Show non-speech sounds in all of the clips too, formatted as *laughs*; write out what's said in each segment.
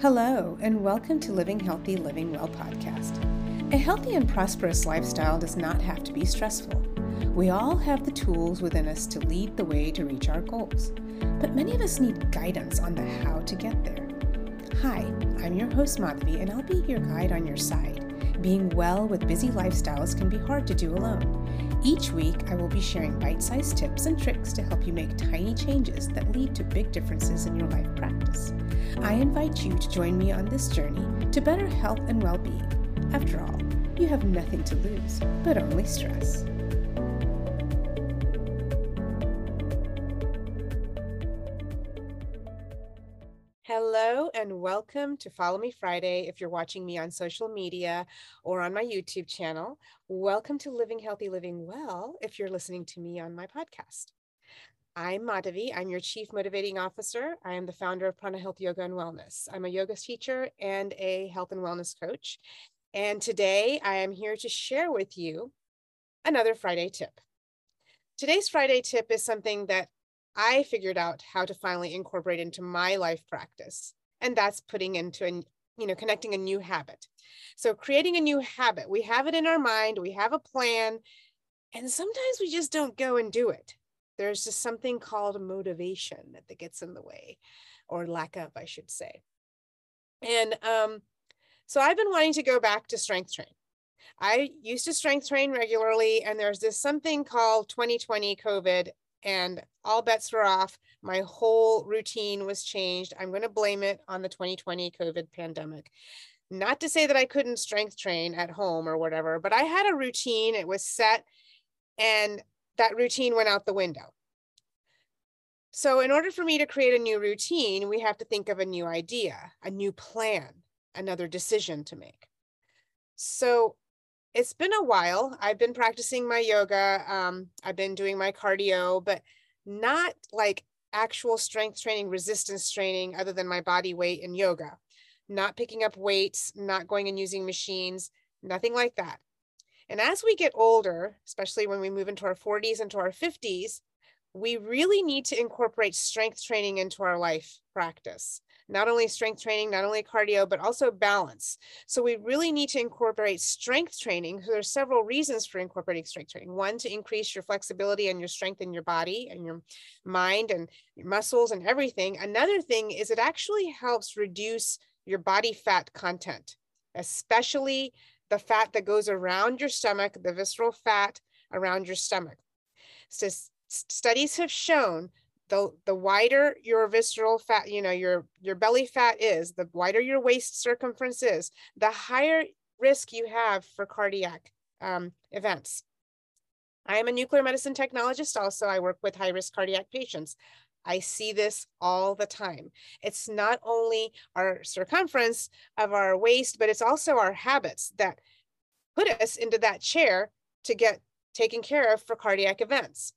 Hello, and welcome to Living Healthy, Living Well podcast. A healthy and prosperous lifestyle does not have to be stressful. We all have the tools within us to lead the way to reach our goals, but many of us need guidance on the how to get there. Hi, I'm your host Madhavi, and I'll be your guide on your side. Being well with busy lifestyles can be hard to do alone. Each week, I will be sharing bite sized tips and tricks to help you make tiny changes that lead to big differences in your life practice. I invite you to join me on this journey to better health and well being. After all, you have nothing to lose, but only stress. Hello and welcome to Follow Me Friday. If you're watching me on social media or on my YouTube channel, welcome to Living Healthy, Living Well if you're listening to me on my podcast. I'm Madhavi. I'm your Chief Motivating Officer. I am the founder of Prana Health Yoga and Wellness. I'm a yoga teacher and a health and wellness coach. And today I am here to share with you another Friday tip. Today's Friday tip is something that I figured out how to finally incorporate into my life practice. And that's putting into a, you know, connecting a new habit. So creating a new habit, we have it in our mind, we have a plan, and sometimes we just don't go and do it there's just something called motivation that, that gets in the way or lack of i should say and um, so i've been wanting to go back to strength train i used to strength train regularly and there's this something called 2020 covid and all bets were off my whole routine was changed i'm going to blame it on the 2020 covid pandemic not to say that i couldn't strength train at home or whatever but i had a routine it was set and that routine went out the window. So, in order for me to create a new routine, we have to think of a new idea, a new plan, another decision to make. So, it's been a while. I've been practicing my yoga. Um, I've been doing my cardio, but not like actual strength training, resistance training, other than my body weight and yoga. Not picking up weights, not going and using machines, nothing like that. And as we get older, especially when we move into our 40s into our 50s, we really need to incorporate strength training into our life practice. Not only strength training, not only cardio, but also balance. So we really need to incorporate strength training. So there's several reasons for incorporating strength training. One, to increase your flexibility and your strength in your body and your mind and your muscles and everything. Another thing is it actually helps reduce your body fat content, especially the fat that goes around your stomach, the visceral fat around your stomach. So studies have shown the, the wider your visceral fat, you know, your, your belly fat is, the wider your waist circumference is, the higher risk you have for cardiac um, events. I am a nuclear medicine technologist also. I work with high risk cardiac patients. I see this all the time. It's not only our circumference of our waist, but it's also our habits that put us into that chair to get taken care of for cardiac events.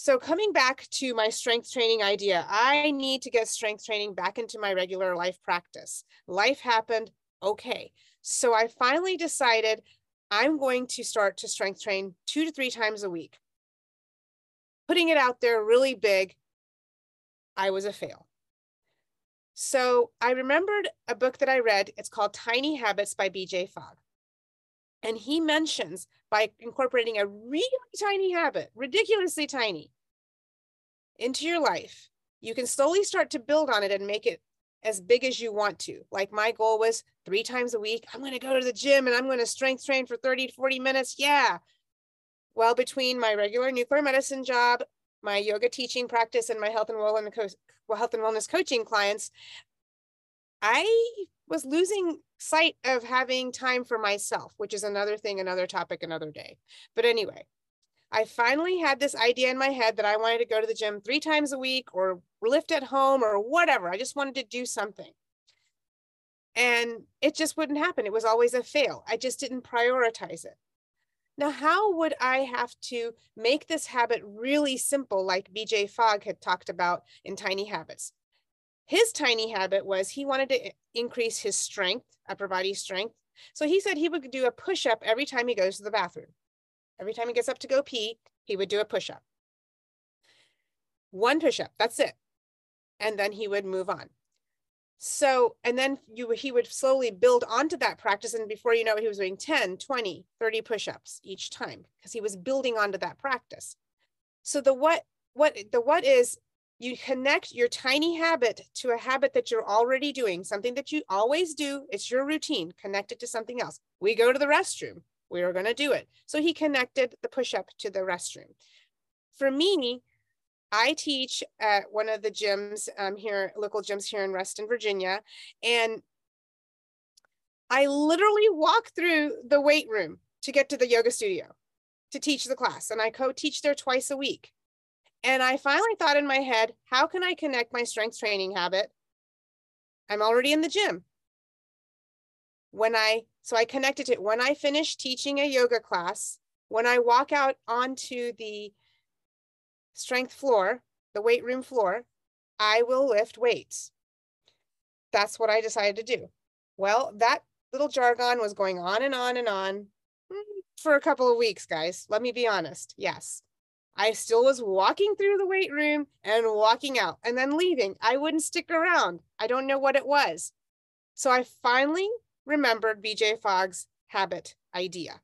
So coming back to my strength training idea, I need to get strength training back into my regular life practice. Life happened, okay. So I finally decided I'm going to start to strength train two to three times a week. Putting it out there really big I was a fail. So I remembered a book that I read. It's called Tiny Habits by BJ Fogg. And he mentions by incorporating a really tiny habit, ridiculously tiny, into your life, you can slowly start to build on it and make it as big as you want to. Like my goal was three times a week, I'm going to go to the gym and I'm going to strength train for 30 to 40 minutes. Yeah. Well, between my regular nuclear medicine job, my yoga teaching practice and my health and wellness health and wellness coaching clients, I was losing sight of having time for myself, which is another thing, another topic, another day. But anyway, I finally had this idea in my head that I wanted to go to the gym three times a week or lift at home or whatever. I just wanted to do something. And it just wouldn't happen. It was always a fail. I just didn't prioritize it. Now, how would I have to make this habit really simple, like BJ Fogg had talked about in Tiny Habits? His tiny habit was he wanted to increase his strength, upper body strength. So he said he would do a push up every time he goes to the bathroom. Every time he gets up to go pee, he would do a push up. One push up, that's it. And then he would move on. So, and then you he would slowly build onto that practice. And before you know it, he was doing 10, 20, 30 push-ups each time because he was building onto that practice. So the what, what the what is you connect your tiny habit to a habit that you're already doing, something that you always do. It's your routine, connect it to something else. We go to the restroom. We are going to do it. So he connected the push up to the restroom. For me, I teach at one of the gyms um, here, local gyms here in Reston, Virginia. And I literally walk through the weight room to get to the yoga studio to teach the class. And I co teach there twice a week. And I finally thought in my head, how can I connect my strength training habit? I'm already in the gym. When I, so I connected it when I finish teaching a yoga class, when I walk out onto the strength floor, the weight room floor, I will lift weights. That's what I decided to do. Well, that little jargon was going on and on and on hmm, for a couple of weeks, guys. Let me be honest. Yes. I still was walking through the weight room and walking out and then leaving. I wouldn't stick around. I don't know what it was. So I finally remembered BJ Fogg's habit idea.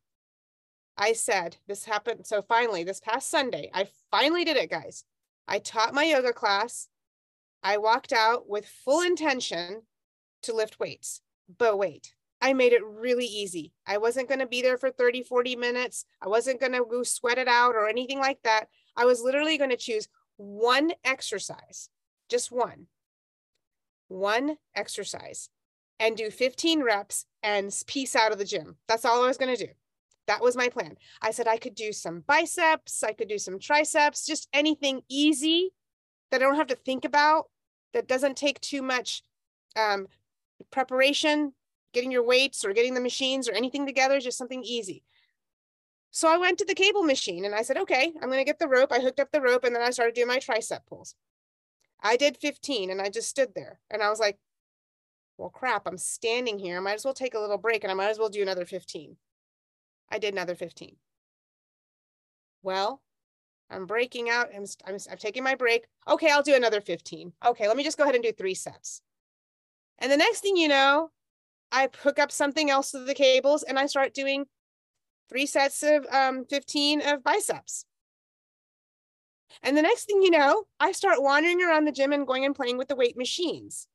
I said, this happened. So finally, this past Sunday, I finally did it, guys. I taught my yoga class. I walked out with full intention to lift weights. But wait, I made it really easy. I wasn't going to be there for 30, 40 minutes. I wasn't going to go sweat it out or anything like that. I was literally going to choose one exercise, just one, one exercise and do 15 reps and peace out of the gym. That's all I was going to do. That was my plan. I said I could do some biceps, I could do some triceps, just anything easy that I don't have to think about, that doesn't take too much um, preparation, getting your weights or getting the machines or anything together, is just something easy. So I went to the cable machine and I said, okay, I'm going to get the rope. I hooked up the rope and then I started doing my tricep pulls. I did 15 and I just stood there and I was like, well, crap, I'm standing here. I might as well take a little break and I might as well do another 15. I did another 15. Well, I'm breaking out. I'm, I'm, I'm taking my break. Okay, I'll do another 15. Okay, let me just go ahead and do three sets. And the next thing you know, I hook up something else to the cables and I start doing three sets of um, 15 of biceps. And the next thing you know, I start wandering around the gym and going and playing with the weight machines.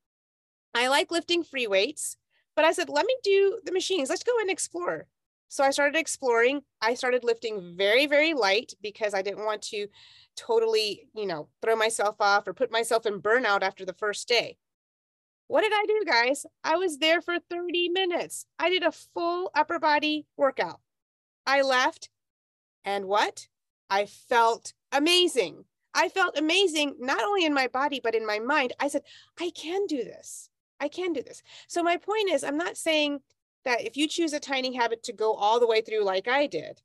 I like lifting free weights, but I said, let me do the machines. Let's go and explore. So I started exploring. I started lifting very, very light because I didn't want to totally, you know, throw myself off or put myself in burnout after the first day. What did I do, guys? I was there for 30 minutes. I did a full upper body workout. I left, and what? I felt amazing. I felt amazing, not only in my body, but in my mind. I said, I can do this. I can do this. So, my point is, I'm not saying that if you choose a tiny habit to go all the way through like I did,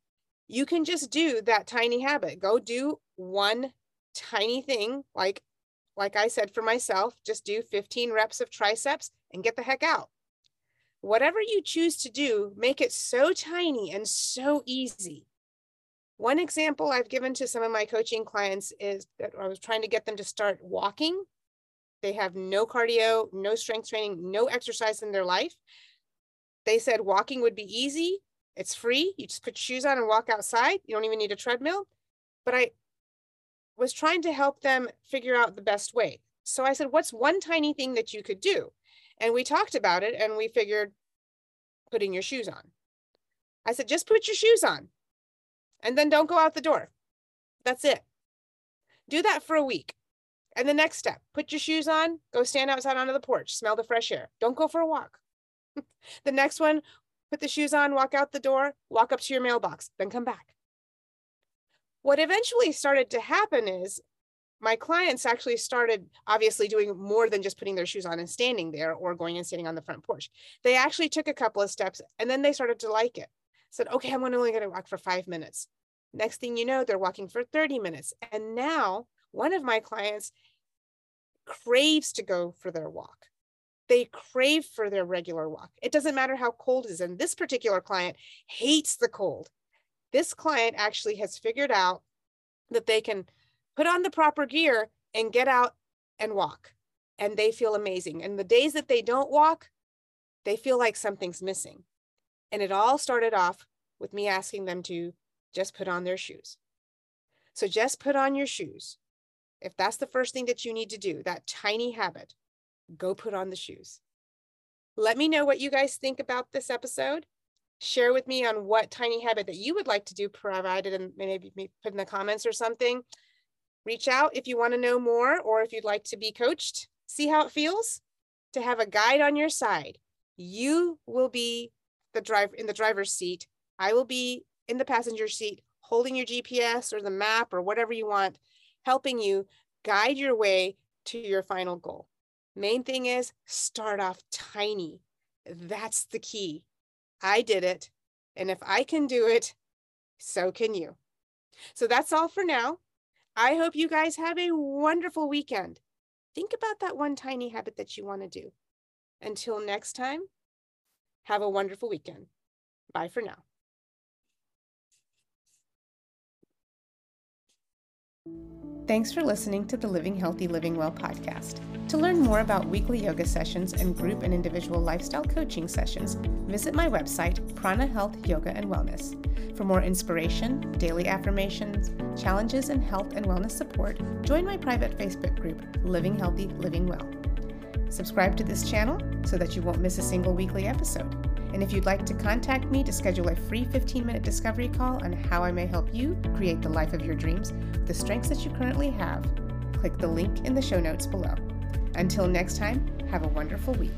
you can just do that tiny habit. Go do one tiny thing like like I said for myself, just do 15 reps of triceps and get the heck out. Whatever you choose to do, make it so tiny and so easy. One example I've given to some of my coaching clients is that I was trying to get them to start walking. They have no cardio, no strength training, no exercise in their life. They said walking would be easy. It's free. You just put shoes on and walk outside. You don't even need a treadmill. But I was trying to help them figure out the best way. So I said, What's one tiny thing that you could do? And we talked about it and we figured putting your shoes on. I said, Just put your shoes on and then don't go out the door. That's it. Do that for a week. And the next step, put your shoes on, go stand outside onto the porch, smell the fresh air. Don't go for a walk. *laughs* the next one, put the shoes on, walk out the door, walk up to your mailbox, then come back. What eventually started to happen is my clients actually started obviously doing more than just putting their shoes on and standing there or going and sitting on the front porch. They actually took a couple of steps and then they started to like it. Said, okay, I'm only going to walk for five minutes. Next thing you know, they're walking for 30 minutes. And now one of my clients craves to go for their walk. They crave for their regular walk. It doesn't matter how cold it is. And this particular client hates the cold this client actually has figured out that they can put on the proper gear and get out and walk. and they feel amazing. And the days that they don't walk, they feel like something's missing. And it all started off with me asking them to just put on their shoes. So just put on your shoes. If that's the first thing that you need to do, that tiny habit, go put on the shoes. Let me know what you guys think about this episode. Share with me on what tiny habit that you would like to do, provided and maybe put in the comments or something. Reach out if you want to know more or if you'd like to be coached. See how it feels to have a guide on your side. You will be the driver in the driver's seat. I will be in the passenger seat holding your GPS or the map or whatever you want, helping you guide your way to your final goal. Main thing is start off tiny. That's the key. I did it. And if I can do it, so can you. So that's all for now. I hope you guys have a wonderful weekend. Think about that one tiny habit that you want to do. Until next time, have a wonderful weekend. Bye for now. Thanks for listening to the Living Healthy, Living Well podcast. To learn more about weekly yoga sessions and group and individual lifestyle coaching sessions, visit my website, Prana Health Yoga and Wellness. For more inspiration, daily affirmations, challenges, and health and wellness support, join my private Facebook group, Living Healthy, Living Well. Subscribe to this channel so that you won't miss a single weekly episode. And if you'd like to contact me to schedule a free 15 minute discovery call on how I may help you create the life of your dreams with the strengths that you currently have, click the link in the show notes below. Until next time, have a wonderful week.